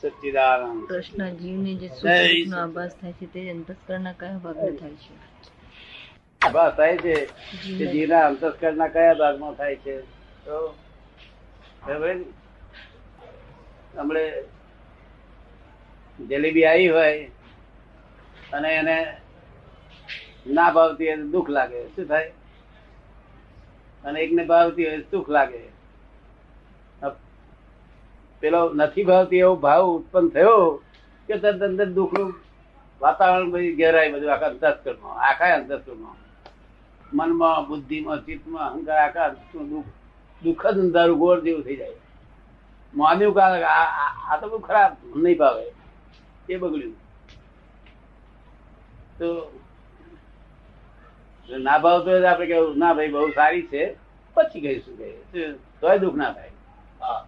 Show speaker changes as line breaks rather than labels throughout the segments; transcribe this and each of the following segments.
સચ્ચિદાનંદ.
પ્રશ્ન જીવને જે સુખ આભાસ થાય છે તે અંતસ્કરણના કયા ભાગને થાય છે?
આભાસ થાય છે કે
જીવને
અંતસ્કરણના કયા ભાગમાં થાય છે? તો હમણે જલેબી આવી હોય અને એને ના ભાવતી હોય દુઃખ લાગે. શું થાય? અને એકને ભાવતી હોય સુખ લાગે. પેલો નથી ભાવતી એવો ભાવ ઉત્પન્ન થયો કે તરત અંદર દુઃખનું વાતાવરણ બધી ઘેરાય બધું આખા અંતસ્કરમાં આખા અંતસ્કરમાં મનમાં બુદ્ધિમાં ચિત્તમાં અહંકાર આખા દુઃખ દુઃખ જ અંધારું ગોળ જેવું થઈ જાય. માન્યું કે આ તો બહુ ખરાબ નહીં ભાવે. એ બગડ્યું. તો ના ભાવતો આપણે કેવું ના ભાઈ બહુ સારી છે. પછી કહીશું કે? તોય દુઃખ ના થાય. હા.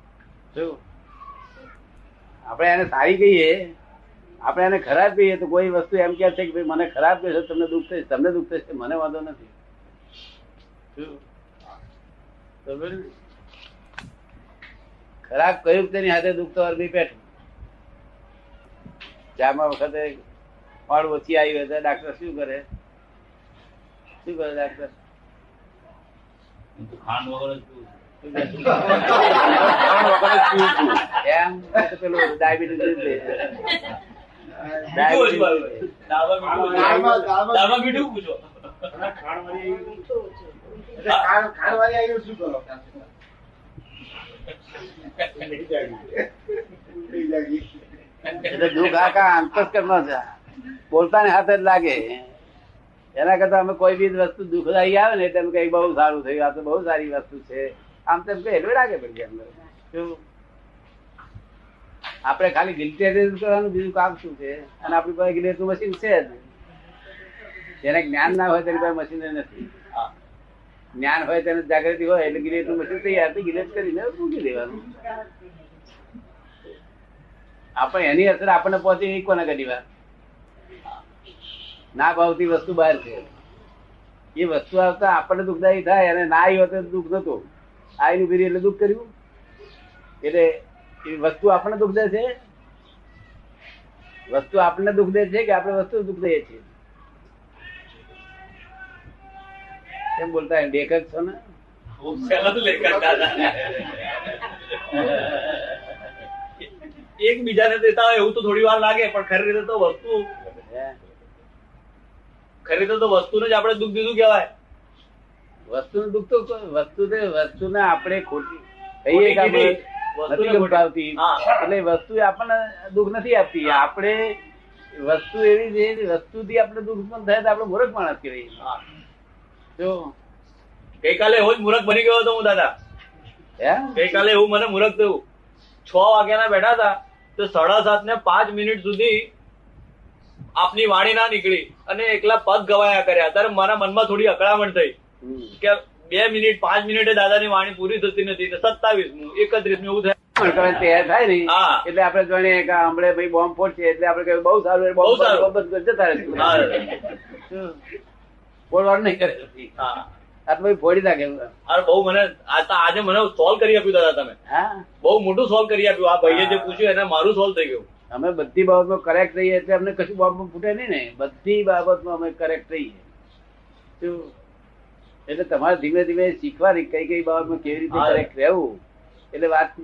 શું આપણે એને સારી કહીએ આપણે એને ખરાબ કહીએ તો કોઈ વસ્તુ એમ કે છે કે ભાઈ મને ખરાબ કહે તમને દુઃખ થશે તમને દુઃખ થશે મને વાંધો નથી? ખરાબ કહ્યું તેની હાથે દુઃખ તો અરબી પેઠું જામા વખતે ફળ ઓછી આવી હોય તો ડાક્ટર શું કરે? શું કરે ડાક્ટર?
ખાંડ વગર જ છું.
એમ તો પેલું ડાયાબિટીસ એટલે છે. બોલતાની હાથે જ લાગે. એના કરતા અમે કોઈ બી વસ્તુ દુઃખદાયી આવે ને તેમ કઈ બહુ સારું થયું. આ તો બહુ સારી વસ્તુ છે. આમ તેમ કઈ હેલવે લાગે પછી અંદર. શું? આપણે ખાલી ગિલ્ટી કરવાનું બીજું કામ શું છે? અને આપણી પાસે ગિલેટનું મશીન છે જ જેને જ્ઞાન ના હોય તેની પાસે મશીન નથી. જ્ઞાન હોય તેને જાગૃતિ હોય એટલે ગિલેટનું મશીન તૈયાર થઈ ગિલેટ કરીને મૂકી દેવાનું. આપણે એની અસર આપણને પહોંચે એ કોને ઘણી વાર? ના ભાવતી વસ્તુ બહાર છે. એ વસ્તુ આવતા આપણને દુઃખદાયી થાય અને ના આવી હોય તો દુઃખ નતું આવીને ફીરી એટલે દુઃખ કર્યું. એટલે એ વસ્તુ આપણને દુઃખ દે છે? વસ્તુ આપણને દુઃખ દે છે કે આપણે વસ્તુ દુઃખ દઈએ છીએ? કેમ બોલતા? લેખક છો ને?
ખૂબ સરસ લેખક દાદા. એક બીજાને દેતા હોય એવું તો થોડી વાર લાગે પણ ખરી રીતે તો વસ્તુ? ખરી રીતે તો વસ્તુને જ આપણે દુઃખ દીધું કહેવાય.
વસ્તુનું દુઃખ તો વસ્તુ વસ્તુને આપણે ખોટી કહીએ કે નથી
ગમતાવતી
એટલે વસ્તુ આપણને દુઃખ નથી આપતી. આપણે વસ્તુ એવી છે વસ્તુથી આપણે દુઃખ ઉત્પન્ન થાય તો આપણે મૂર્ખ માણસ કહેવાય. જો.
ગઈકાલે એવો જ મૂર્ખ બની ગયો હતો હું દાદા.
હે?
ગઈકાલે એવું મને મૂર્ખ થયું. છ વાગ્યાના બેઠા હતા તો સાડા સાત ને પાંચ મિનિટ સુધી આપની વાણી ના નીકળી અને એકલા પગ ગવાયા કર્યા. ત્યારે મારા મનમાં થોડી અકળામણ થઈ કે બે મિનિટ પાંચ મિનિટે દાદાની વાણી પૂરી થતી નથી એવું થાય.
તૈયાર થાય ને એટલે આપણે જાણીએ કે હમણે ભાઈ બોમ્બ ફોડશે એટલે આપણે કહીએ બહુ સારું
બહુ સારું.
બંધ જતા રહેશું. ફોડવાનું નહીં કરે.
હા.
આ તો ભાઈ ફોડી નાખે
અરે બહુ મને આજે મને સોલ્વ કરી આપ્યું દાદા તમે.
હા?
બહુ મોટું સોલ્વ કરી આપ્યું. આ ભાઈએ જે પૂછ્યું એને મારું સોલ્વ થઈ ગયું.
અમે બધી બાબતમાં કરેક્ટ રહીએ એટલે અમને કશું બોમ્બ ફૂટે નહીં ને. બધી બાબતમાં અમે કરેક્ટ રહીએ. શું? એટલે તમારે ધીમે ધીમે શીખવાની કઈ કઈ બાબતમાં કેવી રીતે કરેક્ટ રહેવું એટલે વાત